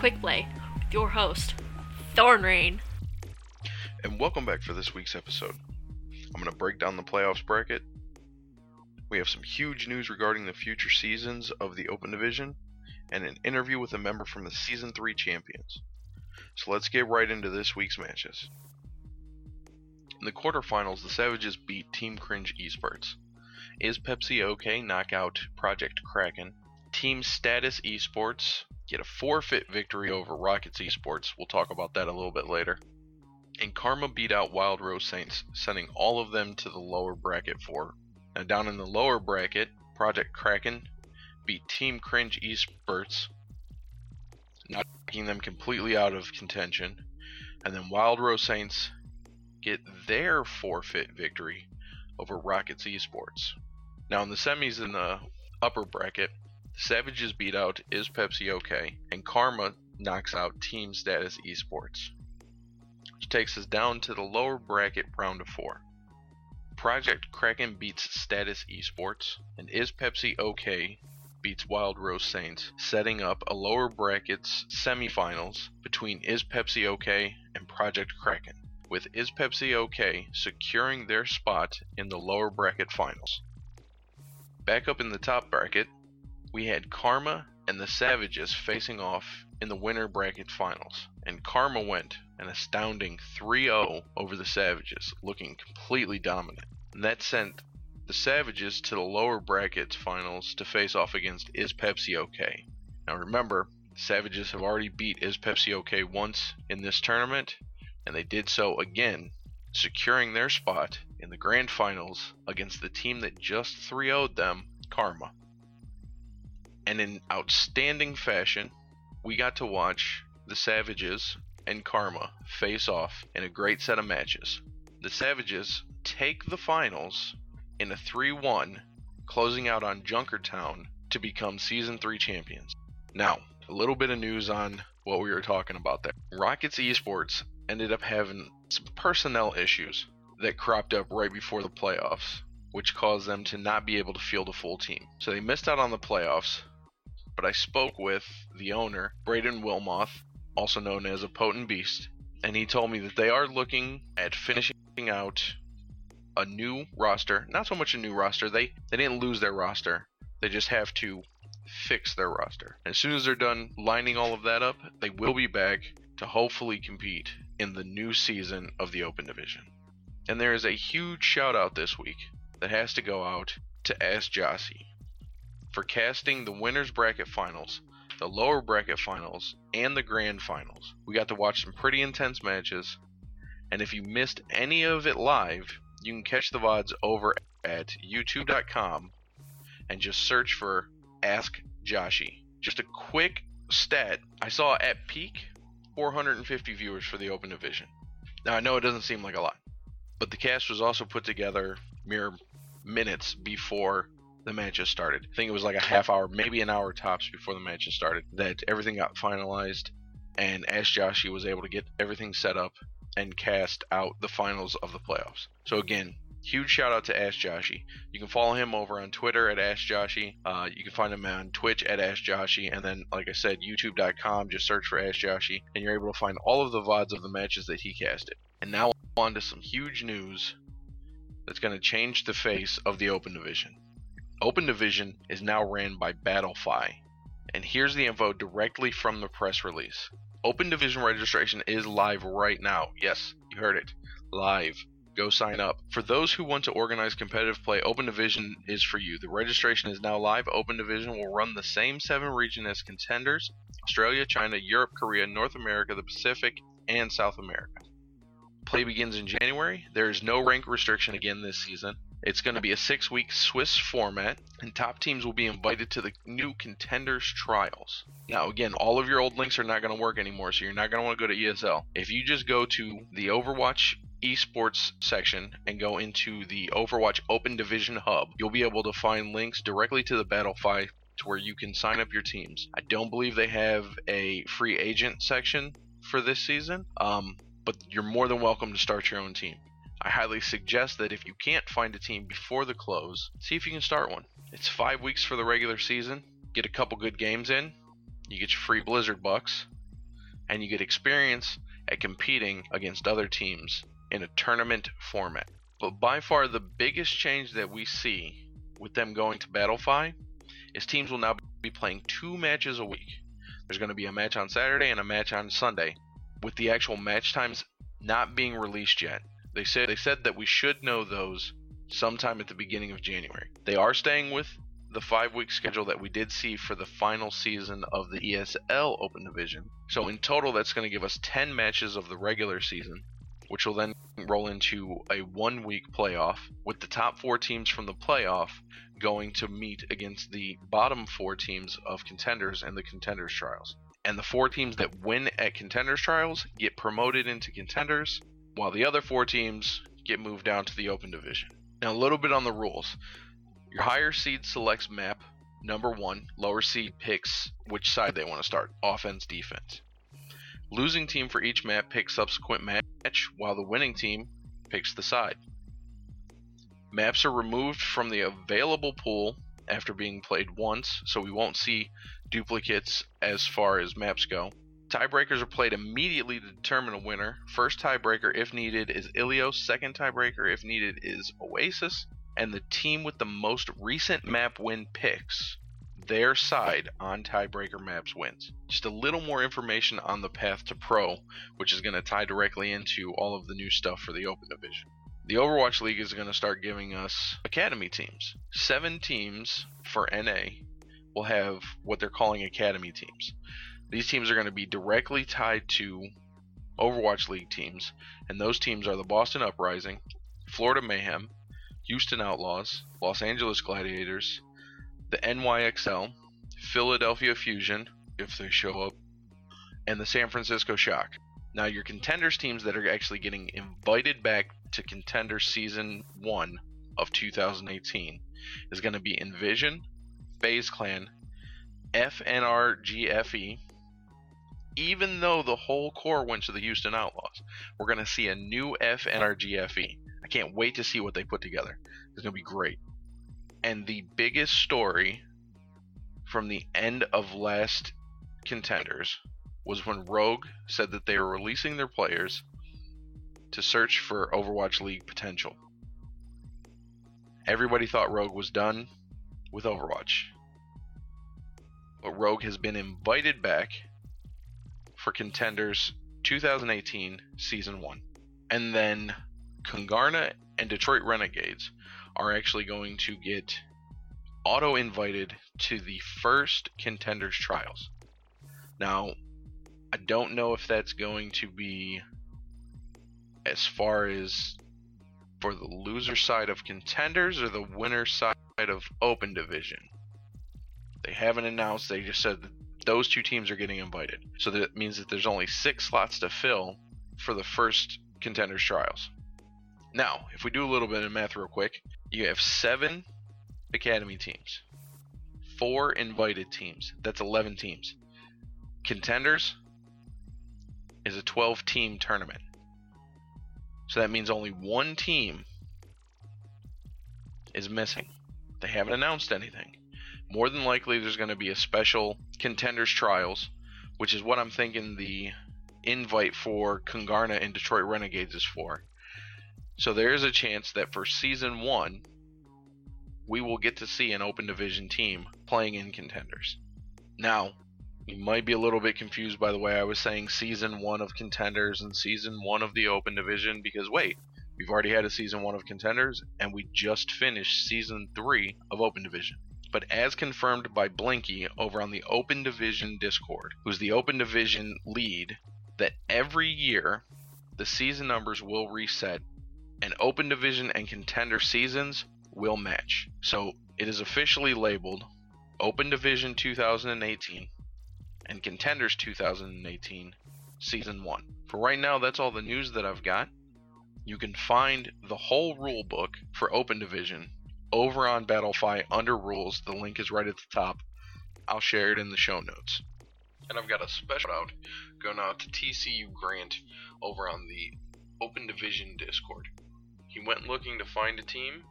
Quick Play with your host, Thornrain. And welcome back for this week's episode. I'm going to break down the playoffs bracket. We have some huge news regarding the future seasons of the Open Division and an interview with a member from the Season 3 champions. So let's get right into this week's matches. In the quarterfinals, the Savages beat Team Cringe Esports. Is Pepsi OK knock out Project Kraken? Team Status Esports get a forfeit victory over Rockets Esports. We'll talk about that a little bit later. And Karma beat out Wild Rose Saints, sending all of them to the lower bracket for. Now down in the lower bracket, Project Kraken beat Team Cringe Esports, knocking them completely out of contention. And then Wild Rose Saints get their forfeit victory over Rockets Esports. Now, in the semis in the upper bracket, Savages beat out Is Pepsi OK, and Karma knocks out Team Status Esports, which takes us down to the lower bracket round of four. Project Kraken beats Status Esports, and Is Pepsi OK beats Wild Rose Saints, setting up a lower brackets semifinals between Is Pepsi OK and Project Kraken with Is Pepsi OK securing their spot in the lower bracket finals. Back up in the top bracket, we had Karma and the Savages facing off in the winner bracket finals, and Karma went an astounding 3 0 over the Savages, looking completely dominant. And that sent the Savages to the lower bracket finals to face off against Is Pepsi OK. Now remember, Savages have already beat Is Pepsi OK once in this tournament, and they did so again, securing their spot in the grand finals against the team that just 3 0'd them, Karma. And in outstanding fashion, we got to watch the Savages and Karma face off in a great set of matches. The Savages take the finals in a 3 1, closing out on Junkertown to become Season 3 champions. Now, a little bit of news on what we were talking about there. Rockets Esports ended up having some personnel issues that cropped up right before the playoffs, which caused them to not be able to field a full team. So they missed out on the playoffs, but I spoke with the owner, Braden Wilmoth, also known as a Potent Beast, and he told me that they are looking at finishing out a new roster. Not so much a new roster, they, they didn't lose their roster, they just have to fix their roster. As soon as they're done lining all of that up, they will be back to hopefully compete in the new season of the Open Division. And there is a huge shout out this week that has to go out to Ask Jossie for casting the winners bracket finals, the lower bracket finals, and the grand finals. We got to watch some pretty intense matches, and if you missed any of it live, you can catch the VODs over at youtube.com and just search for Ask Joshy. Just a quick stat I saw at peak 450 viewers for the Open Division. Now, I know it doesn't seem like a lot, but the cast was also put together mere minutes before the match matches started. I think it was like a half hour, maybe an hour tops before the matches started, that everything got finalized, and Ash Joshi was able to get everything set up and cast out the finals of the playoffs. So, again, huge shout out to Ash Joshi. You can follow him over on Twitter at Ash Joshi. Uh, you can find him on Twitch at Ash Joshi, and then, like I said, YouTube.com. Just search for Ash Joshi, and you're able to find all of the vods of the matches that he casted. And now on to some huge news that's going to change the face of the Open Division. Open Division is now ran by Battlefy, and here's the info directly from the press release. Open Division registration is live right now. Yes, you heard it. Live go sign up. For those who want to organize competitive play, Open Division is for you. The registration is now live. Open Division will run the same seven regions as contenders Australia, China, Europe, Korea, North America, the Pacific, and South America. Play begins in January. There is no rank restriction again this season. It's going to be a six week Swiss format, and top teams will be invited to the new Contenders Trials. Now, again, all of your old links are not going to work anymore, so you're not going to want to go to ESL. If you just go to the Overwatch esports section and go into the Overwatch Open Division Hub, you'll be able to find links directly to the Battlefy to where you can sign up your teams. I don't believe they have a free agent section for this season, um, but you're more than welcome to start your own team. I highly suggest that if you can't find a team before the close, see if you can start one. It's five weeks for the regular season. Get a couple good games in, you get your free Blizzard bucks, and you get experience at competing against other teams in a tournament format. But by far the biggest change that we see with them going to Battlefy is teams will now be playing two matches a week. There's going to be a match on Saturday and a match on Sunday, with the actual match times not being released yet. They said they said that we should know those sometime at the beginning of January. They are staying with the five week schedule that we did see for the final season of the ESL Open Division. So in total, that's going to give us 10 matches of the regular season, which will then roll into a one week playoff, with the top four teams from the playoff going to meet against the bottom four teams of contenders and the contenders trials. And the four teams that win at contenders trials get promoted into contenders, while the other four teams get moved down to the open division. Now, a little bit on the rules. Your higher seed selects map number one, lower seed picks which side they want to start offense, defense. Losing team for each map picks subsequent match, while the winning team picks the side. Maps are removed from the available pool after being played once, so we won't see duplicates as far as maps go. Tiebreakers are played immediately to determine a winner. First tiebreaker, if needed, is Ilios. Second tiebreaker, if needed, is Oasis and the team with the most recent map win picks their side on tiebreaker maps wins. Just a little more information on the path to pro, which is going to tie directly into all of the new stuff for the Open Division. The Overwatch League is going to start giving us academy teams. Seven teams for NA will have what they're calling academy teams. These teams are going to be directly tied to Overwatch League teams, and those teams are the Boston Uprising, Florida Mayhem, Houston Outlaws, Los Angeles Gladiators, the NYXL, Philadelphia Fusion, if they show up, and the San Francisco Shock. Now, your contenders teams that are actually getting invited back to contender season 1 of 2018 is going to be Envision, FaZe Clan, FNRGFE. Even though the whole core went to the Houston Outlaws, we're going to see a new FNRGFE I can't wait to see what they put together. It's going to be great. And the biggest story from the end of last contenders was when Rogue said that they were releasing their players to search for Overwatch League potential. Everybody thought Rogue was done with Overwatch. But Rogue has been invited back for contenders 2018 season 1. And then Kungarna and Detroit Renegades are actually going to get auto invited to the first contenders trials. Now, I don't know if that's going to be as far as for the loser side of contenders or the winner side of open division. They haven't announced, they just said that those two teams are getting invited. So that means that there's only six slots to fill for the first contenders trials. Now, if we do a little bit of math real quick, you have seven academy teams, four invited teams. That's 11 teams. Contenders is a 12 team tournament. So that means only one team is missing. They haven't announced anything. More than likely, there's going to be a special contenders trials, which is what I'm thinking the invite for Kungarna and Detroit Renegades is for. So there is a chance that for season one, we will get to see an open division team playing in contenders. Now, you might be a little bit confused by the way I was saying season one of contenders and season one of the open division because wait, we've already had a season one of contenders and we just finished season three of open division. But as confirmed by Blinky over on the Open Division Discord, who's the Open Division lead, that every year the season numbers will reset and Open Division and Contender seasons will match. So it is officially labeled Open Division 2018 and Contenders 2018 Season 1. For right now, that's all the news that I've got. You can find the whole rule book for Open Division over on Battlefy under rules. The link is right at the top. I'll share it in the show notes. And I've got a special shout out going out to TCU Grant over on the Open Division Discord. He went looking to find a team,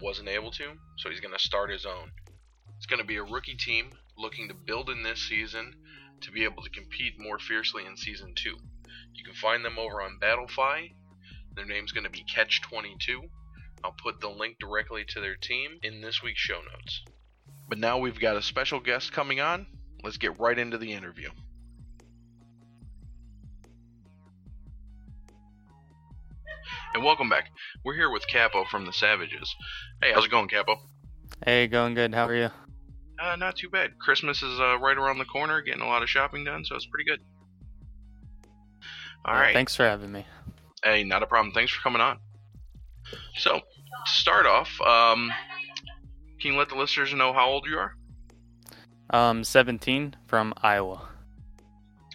wasn't able to, so he's going to start his own. It's going to be a rookie team looking to build in this season to be able to compete more fiercely in Season 2. You can find them over on Battlefy. Their name's going to be Catch22. I'll put the link directly to their team in this week's show notes. But now we've got a special guest coming on. Let's get right into the interview. And welcome back. We're here with KapO from the Savages. Hey, how's it going, KapO? Hey, going good. How are you? Uh, not too bad. Christmas is uh, right around the corner, getting a lot of shopping done, so it's pretty good. All Yeah, right. Thanks for having me. Hey, not a problem. Thanks for coming on. So, to start off, um, can you let the listeners know how old you are? Um, 17 from Iowa.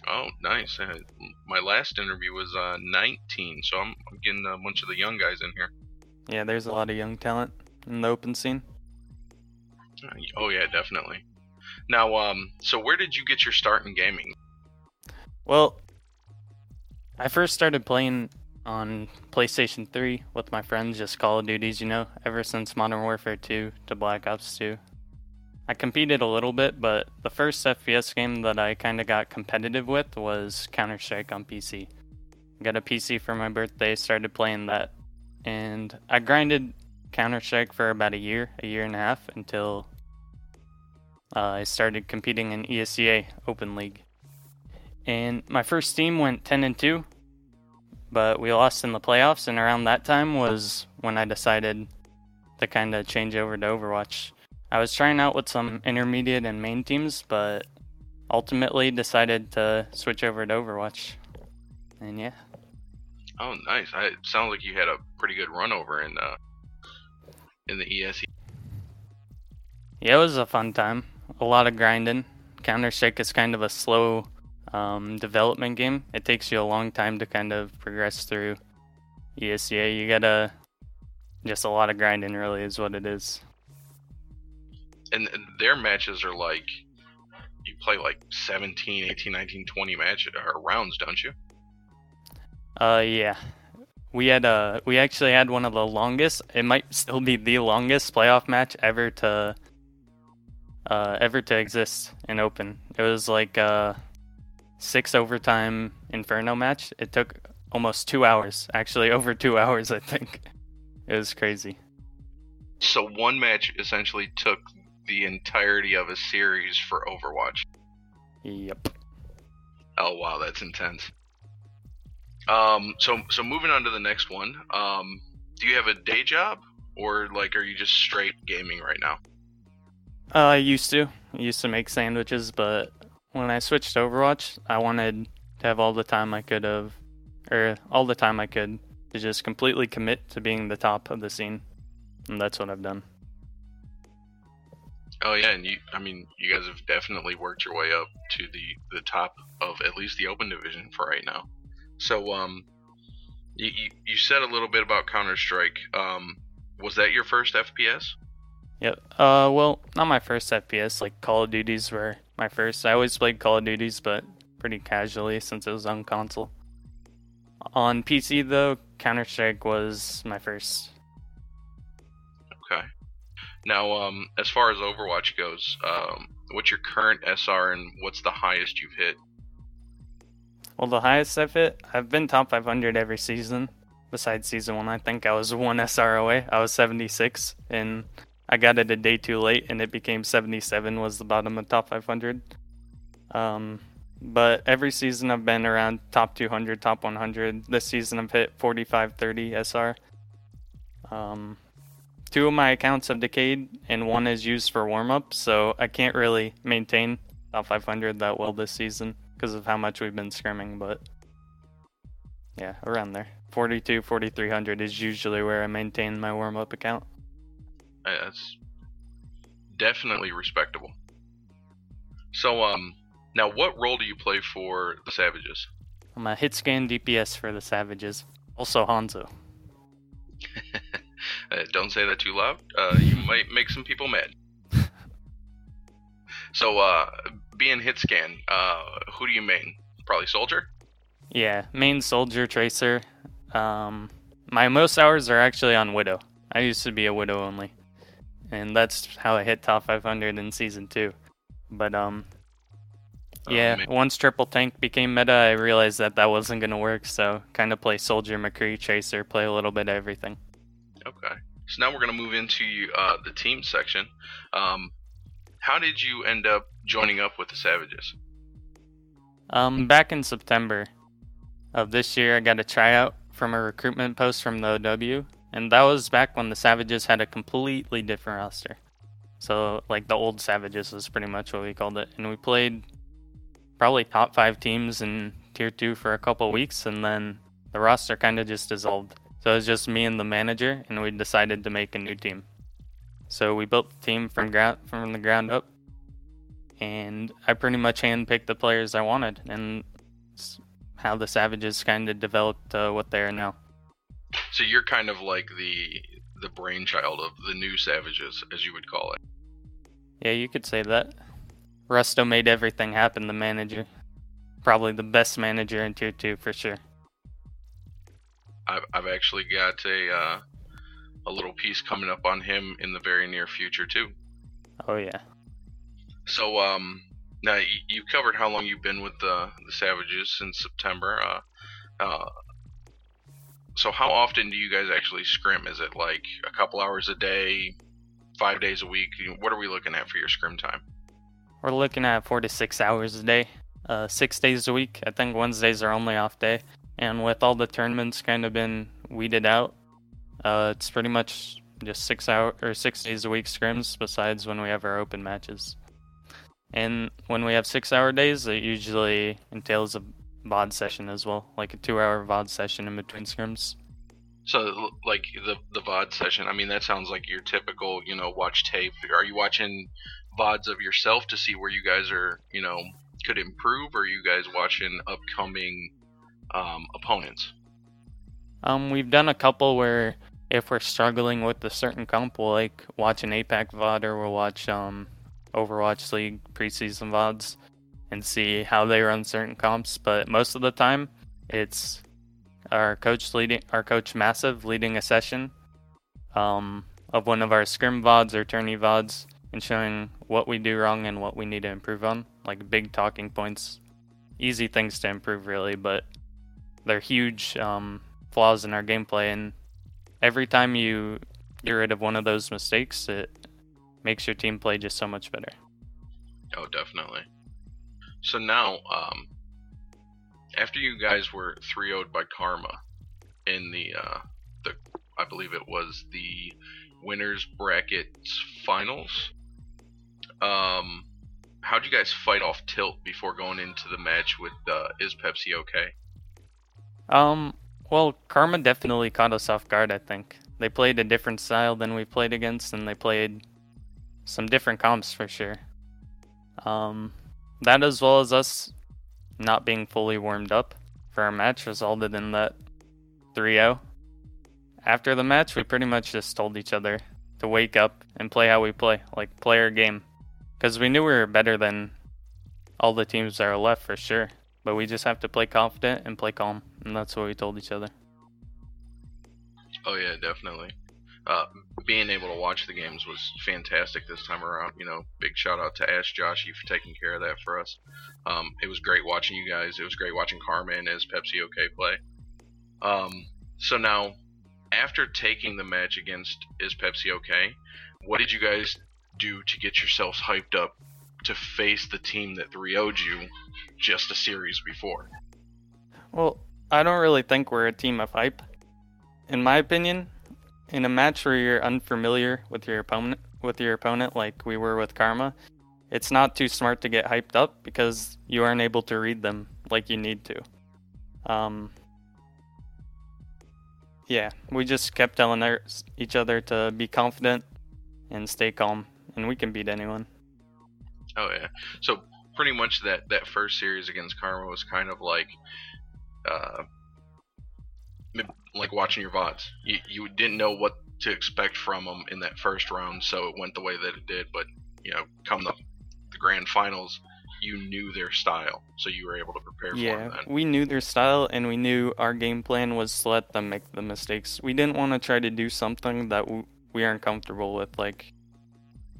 Oh, nice. Uh, my last interview was uh, 19, so I'm, I'm getting a bunch of the young guys in here. Yeah, there's a lot of young talent in the open scene. Uh, Oh yeah, definitely. Now, um, so where did you get your start in gaming? Well, I first started playing on PlayStation 3 with my friends, just Call of Duties, you know, ever since Modern Warfare 2 to Black Ops 2. I competed a little bit, but the first FPS game that I kind of got competitive with was Counter Strike on PC. Got a PC for my birthday, started playing that, and I grinded Counter Strike for about a year, a year and a half, until uh, I started competing in ESEA Open League. And my first team went 10 and 2, but we lost in the playoffs, and around that time was when I decided to kind of change over to Overwatch. I was trying out with some intermediate and main teams, but ultimately decided to switch over to Overwatch. And yeah, Oh, nice. I, it sounds like you had a pretty good run over in uh, in the ESE. yeah, it was a fun time. A lot of grinding. Counter Strike is kind of a slow um, development game. It takes you a long time to kind of progress through ESEA. You gotta just a lot of grinding, really, is what it is. And their matches are like you play like 17, 18, 19, 20 matches or rounds, don't you? Uh, yeah. We had uh we actually had one of the longest. It might still be the longest playoff match ever to uh ever to exist in Open. It was like a six overtime Inferno match. It took almost two hours. Actually, over two hours, I think. It was crazy. So one match essentially took the entirety of a series for Overwatch. Yep. Oh wow, that's intense. Um, so so moving on to the next one. Um, do you have a day job or like are you just straight gaming right now? Uh, I used to. I used to make sandwiches, but when I switched to Overwatch, I wanted to have all the time I could have, or all the time I could to just completely commit to being the top of the scene. And that's what I've done. Oh yeah, and you I mean you guys have definitely worked your way up to the the top of at least the open division for right now. So um, you you, you said a little bit about Counter Strike. Um, was that your first FPS? Yep. Uh, well, not my first FPS. Like Call of Duties were my first. I always played Call of Duties, but pretty casually since it was on console. On PC though, Counter Strike was my first. Okay. Now, um, as far as Overwatch goes, um, what's your current SR and what's the highest you've hit? Well, the highest I've hit, I've been top 500 every season. Besides season one, I think I was one SR away. I was 76, and I got it a day too late, and it became 77 was the bottom of top 500. Um, but every season I've been around top 200, top 100. This season I've hit 45, 30 SR. Um, two of my accounts have decayed, and one is used for warm up, so I can't really maintain top 500 that well this season because of how much we've been scrimming, but yeah, around there. 42, 4300 is usually where I maintain my warm up account. Uh, That's definitely respectable. So, um, now what role do you play for the Savages? I'm a hit scan DPS for the Savages. Also Hanzo. Uh, don't say that too loud. Uh, you might make some people mad. So, uh, being hit scan, uh, who do you main? Probably soldier. Yeah, main soldier tracer. Um, my most hours are actually on Widow. I used to be a Widow only, and that's how I hit top 500 in season two. But um, Uh, Yeah, ma- once triple tank became meta, I realized that that wasn't gonna work. So kind of play soldier, McCree, Tracer, play a little bit of everything. Okay. So now we're going to move into uh, the team section. Um, how did you end up joining up with the Savages? Um, back in September of this year, I got a tryout from a recruitment post from the OW, and that was back when the Savages had a completely different roster. So, like the old Savages was pretty much what we called it, and we played probably top five teams in Tier Two for a couple weeks, and then the roster kind of just dissolved. So it was just me and the manager, and we decided to make a new team. So we built the team from ground from the ground up, and I pretty much handpicked the players I wanted, and how the Savages kind of developed uh, what they are now. So you're kind of like the the brainchild of the new Savages, as you would call it. Yeah, you could say that. Rusto made everything happen. The manager, probably the best manager in Tier Two for sure. I've I've actually got a uh, a little piece coming up on him in the very near future too. Oh yeah. So um, now you, you covered how long you've been with the the Savages since September. Uh, uh, so how often do you guys actually scrim? Is it like a couple hours a day, five days a week? What are we looking at for your scrim time? We're looking at four to six hours a day, uh, six days a week. I think Wednesdays are only off day, and with all the tournaments kind of been weeded out, uh, it's pretty much just six hour or six days a week scrims. Besides when we have our open matches, and when we have six hour days, it usually entails a VOD session as well, like a two hour VOD session in between scrims. So like the the VOD session. I mean, that sounds like your typical, you know, watch tape. Are you watching VODs of yourself to see where you guys are, you know, could improve, or are you guys watching upcoming um, opponents? Um, we've done a couple where if we're struggling with a certain comp, we'll like watch an APAC VOD or we'll watch um Overwatch League preseason VODs and see how they run certain comps. But most of the time, it's our coach leading, our coach Massive leading a session um of one of our scrim VODs or tourney VODs and showing what we do wrong and what we need to improve on, like big talking points, easy things to improve really, but they're huge um, flaws in our gameplay. And every time you get rid of one of those mistakes, it makes your team play just so much better. Oh, definitely. So now, um, after you guys were 3 0'd by Karma in the, uh, the, I believe it was the winners brackets finals, um, how'd you guys fight off tilt before going into the match with uh, Is Pepsi okay? Um, well, Karma definitely caught us off guard. I think they played a different style than we played against, and they played some different comps for sure. Um, that as well as us not being fully warmed up for our match resulted in that 3-0. After the match, we pretty much just told each other to wake up and play how we play, like play our game, because we knew we were better than all the teams that are left for sure. But we just have to play confident and play calm, and that's what we told each other. Oh yeah, definitely. Uh, being able to watch the games was fantastic this time around. You know, big shout out to Ash Joshy for taking care of that for us. Um, it was great watching you guys. It was great watching Carmen as Pepsi OK play. Um, so now, after taking the match against Is Pepsi OK, what did you guys do to get yourselves hyped up to face the team that 3 0'd you just a series before? Well, I don't really think we're a team of hype. In my opinion, in a match where you're unfamiliar with your opponent, with your opponent like we were with Karma, it's not too smart to get hyped up because you aren't able to read them like you need to. Um, yeah, we just kept telling our, each other to be confident and stay calm, and we can beat anyone. Oh yeah. So pretty much that that first series against Karma was kind of like, uh, like watching your VODs. You you didn't know what to expect from them in that first round, so it went the way that it did. But you know, come the the grand finals, you knew their style, so you were able to prepare for Yeah, them then. we knew their style and we knew our game plan was to let them make the mistakes. We didn't want to try to do something that we aren't comfortable with, like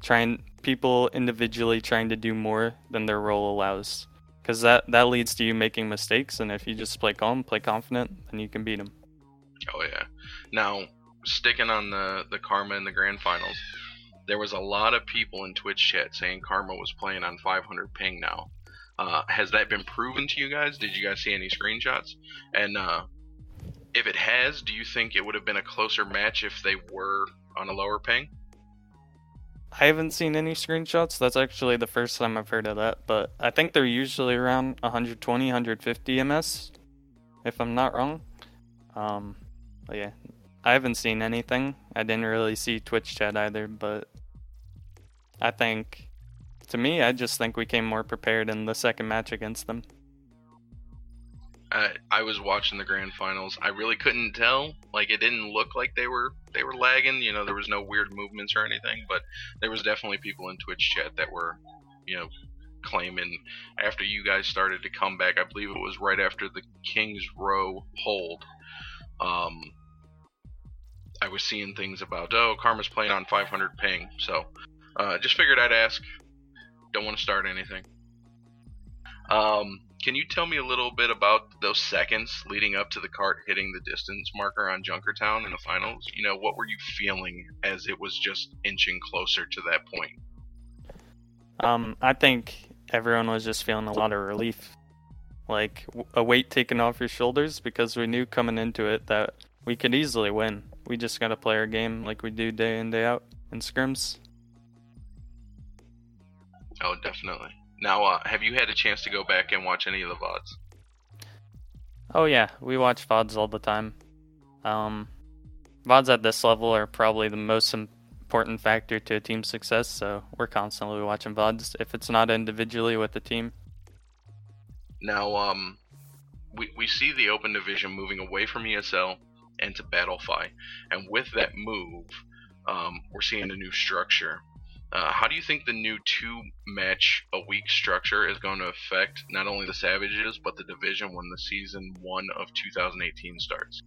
trying people individually trying to do more than their role allows. because that that leads to you making mistakes. And if you just play calm, play confident, then you can beat them. Oh yeah. Now sticking on the the Karma in the grand finals, there was a lot of people in Twitch chat saying Karma was playing on 500 ping now. Uh, has that been proven to you guys? Did you guys see any screenshots? And uh, if it has, do you think it would have been a closer match if they were on a lower ping? I haven't seen any screenshots. That's actually the first time I've heard of that, but I think they're usually around 120, 150 ms, if I'm not wrong. Um, yeah, I haven't seen anything. I didn't really see Twitch chat either, but I think, to me, I just think we came more prepared in the second match against them. I, I was watching the grand finals. I really couldn't tell. Like it didn't look like they were they were lagging. You know, there was no weird movements or anything. But there was definitely people in Twitch chat that were, you know, claiming after you guys started to come back. I believe it was right after the Kings Row hold. Um, I was seeing things about oh Karma's playing on 500 ping. So uh, just figured I'd ask. Don't want to start anything. Um, can you tell me a little bit about those seconds leading up to the cart hitting the distance marker on Junkertown in the finals? You know, what were you feeling as it was just inching closer to that point? Um, I think everyone was just feeling a lot of relief, like a weight taken off your shoulders, because we knew coming into it that we could easily win. We just gotta play our game like we do day in day out in scrims. Oh, definitely. Now, uh, have you had a chance to go back and watch any of the VODs? Oh yeah, we watch VODs all the time. Um, VODs at this level are probably the most important factor to a team's success, so we're constantly watching VODs if it's not individually with the team. Now, um, we, we see the open division moving away from ESL and to Battlefy, and with that move, um, we're seeing a new structure. Uh, how do you think the new two match a week structure is going to affect not only the Savages but the division when the season one of 2018 starts?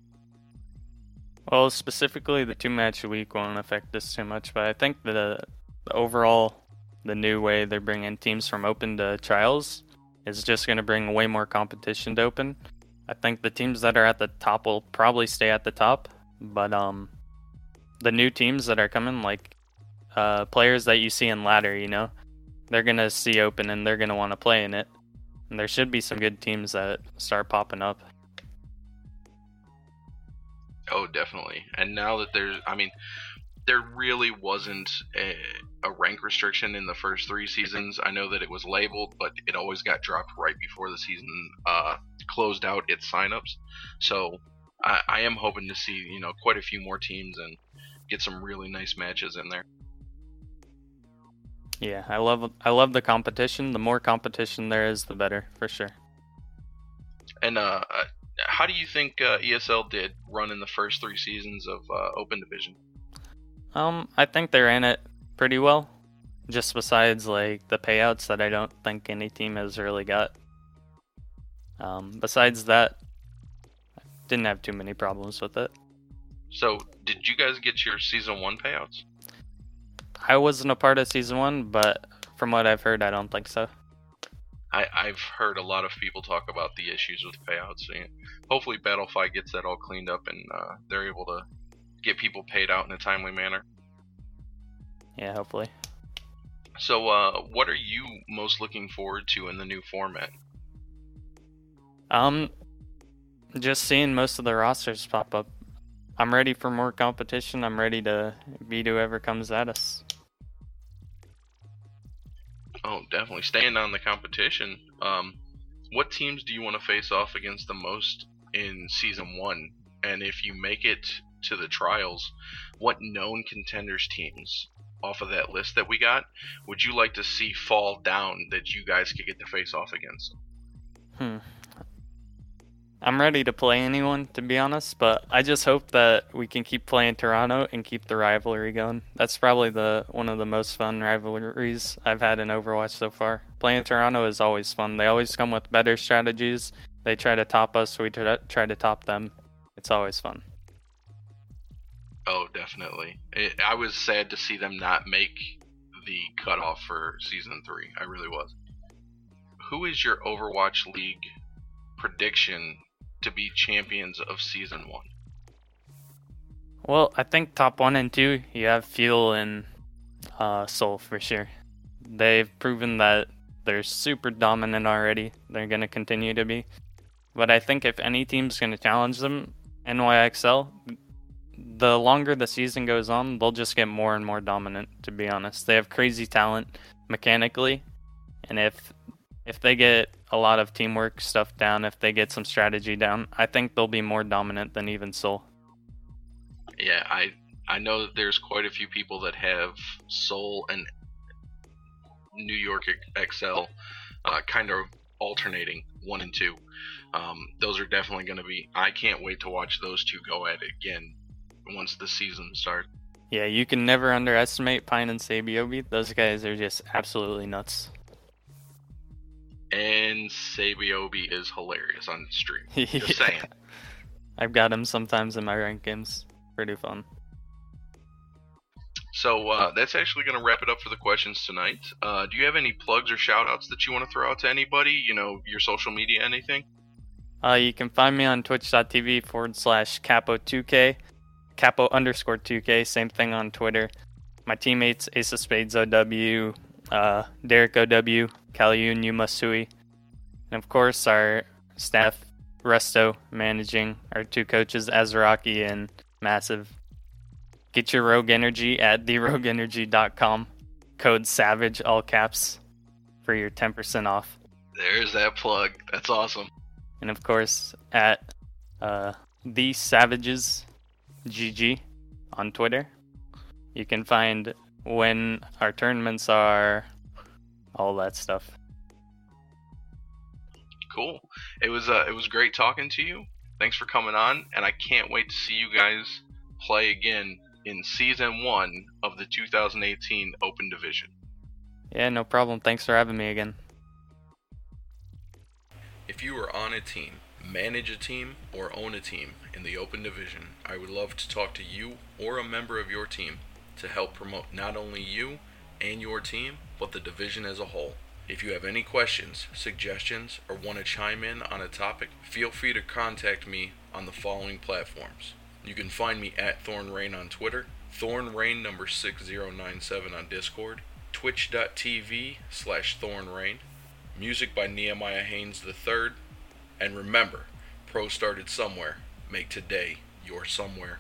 Well, specifically, the two match a week won't affect this too much, but I think the, the overall, the new way they're bringing teams from open to trials is just going to bring way more competition to open. I think the teams that are at the top will probably stay at the top, but um, the new teams that are coming, like uh, players that you see in ladder, you know, they're gonna see open and they're gonna want to play in it. And there should be some good teams that start popping up. Oh, definitely. And now that there's, I mean, there really wasn't a, a, rank restriction in the first three seasons. I know that it was labeled, but it always got dropped right before the season uh, closed out its signups. So I, I am hoping to see, you know, quite a few more teams and get some really nice matches in there. Yeah, I love I love the competition. The more competition there is, the better, for sure. And uh, uh how do you think uh, ESL did run in the first three seasons of uh, Open Division? Um, I think they're in it pretty well. Just besides like the payouts that I don't think any team has really got. Um, besides that, I didn't have too many problems with it. So, did you guys get your season one payouts? I wasn't a part of season one, but from what I've heard, I don't think so. I, I've heard a lot of people talk about the issues with payouts. And hopefully, Battlefy gets that all cleaned up and uh, they're able to get people paid out in a timely manner. Yeah, hopefully. So, uh, what are you most looking forward to in the new format? Um, just seeing most of the rosters pop up. I'm ready for more competition. I'm ready to beat whoever comes at us. Oh, definitely. Staying on the competition, um, what teams do you want to face off against the most in season one? And if you make it to the trials, what known contenders teams off of that list that we got would you like to see fall down that you guys could get to face off against? Hmm. I'm ready to play anyone, to be honest, but I just hope that we can keep playing Toronto and keep the rivalry going. That's probably the one of the most fun rivalries I've had in Overwatch so far. Playing Toronto is always fun. They always come with better strategies. They try to top us, we try to top them. It's always fun. Oh, definitely. It, I was sad to see them not make the cutoff for season three. I really was. who is your Overwatch League prediction to be champions of season one? Well, I think top one and two, you have Fuel and uh, Seoul for sure. They've proven that they're super dominant already. They're going to continue to be. But I think if any team's going to challenge them, NYXL, the longer the season goes on, they'll just get more and more dominant, to be honest. They have crazy talent mechanically. And if if they get a lot of teamwork stuff down, if they get some strategy down, I think they'll be more dominant than even Seoul. Yeah, I I know that there's quite a few people that have Seoul and New York XL uh, kind of alternating one and two. Um, those are definitely going to be. I can't wait to watch those two go at it again once the season starts. Yeah, you can never underestimate Pine and Saebyeolbe. Those guys are just absolutely nuts. And Saebyeolbe is hilarious on stream. Just yeah. saying. I've got him sometimes in my rank games. Pretty fun. So uh, that's actually going to wrap it up for the questions tonight. Uh, do you have any plugs or shout outs that you want to throw out to anybody? You know, your social media, anything? Uh, you can find me on twitch.tv forward slash capo2k, capo underscore 2k, same thing on Twitter. My teammates Ace of Spades OW, uh, Derek OW, Kalyun Yumasui, and of course our staff, Resto managing, our two coaches, Azaraki and Massive. Get your Rogue Energy at therogueenergy.com. Code SAVAGE, all caps, for your 10% off. There's that plug. That's awesome. And of course, at uh, The Savages GG on Twitter. You can find when our tournaments are, all that stuff. Cool. It was uh, it was great talking to you. Thanks for coming on, and I can't wait to see you guys play again in season one of the 2018 Open Division. Yeah, no problem. Thanks for having me again. If you are on a team, manage a team, or own a team in the Open Division, I would love to talk to you or a member of your team to help promote not only you and your team, but the division as a whole. If you have any questions, suggestions, or want to chime in on a topic, feel free to contact me on the following platforms you can find me at Thorn Rain on Twitter, Thorn Rain number 6097 on Discord, twitch.tv slash Thorn music by Nehemiah Haynes III, and remember, pro started somewhere, make today your somewhere.